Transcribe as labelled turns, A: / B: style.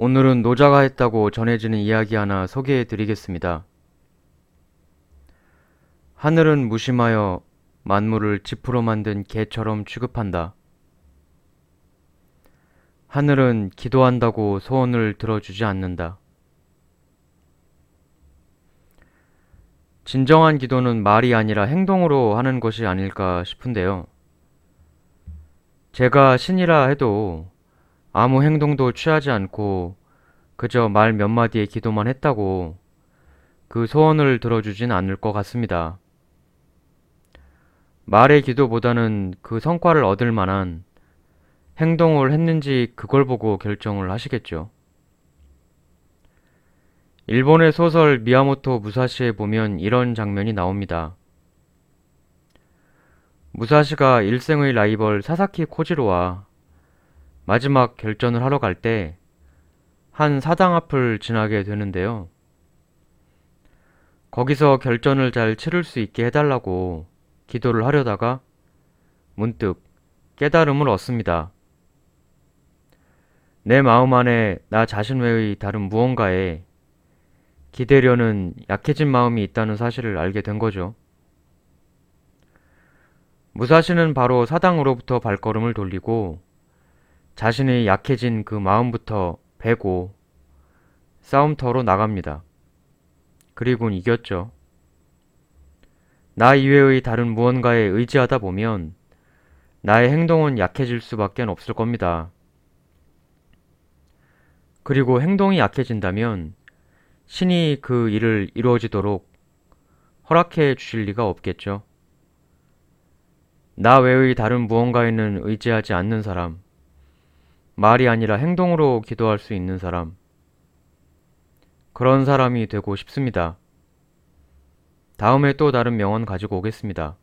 A: 오늘은 노자가 했다고 전해지는 이야기 하나 소개해 드리겠습니다. 하늘은 무심하여 만물을 지푸로 만든 개처럼 취급한다. 하늘은 기도한다고 소원을 들어주지 않는다. 진정한 기도는 말이 아니라 행동으로 하는 것이 아닐까 싶은데요. 제가 신이라 해도 아무 행동도 취하지 않고 그저 말 몇 마디의 기도만 했다고 그 소원을 들어주진 않을 것 같습니다. 말의 기도보다는 그 성과를 얻을 만한 행동을 했는지 그걸 보고 결정을 하시겠죠. 일본의 소설 미야모토 무사시에 보면 이런 장면이 나옵니다. 무사시가 일생의 라이벌 사사키 코지로와 마지막 결전을 하러 갈 때 한 사당 앞을 지나게 되는데요. 거기서 결전을 잘 치를 수 있게 해달라고 기도를 하려다가 문득 깨달음을 얻습니다. 내 마음 안에 나 자신 외의 다른 무언가에 기대려는 약해진 마음이 있다는 사실을 알게 된 거죠. 무사시는 바로 사당으로부터 발걸음을 돌리고 자신의 약해진 그 마음부터 베고 싸움터로 나갑니다. 그리곤 이겼죠. 나 이외의 다른 무언가에 의지하다 보면 나의 행동은 약해질 수밖에 없을 겁니다. 그리고 행동이 약해진다면 신이 그 일을 이루어지도록 허락해 주실 리가 없겠죠. 나 외의 다른 무언가에는 의지하지 않는 사람, 말이 아니라 행동으로 기도할 수 있는 사람, 그런 사람이 되고 싶습니다. 다음에 또 다른 명언 가지고 오겠습니다.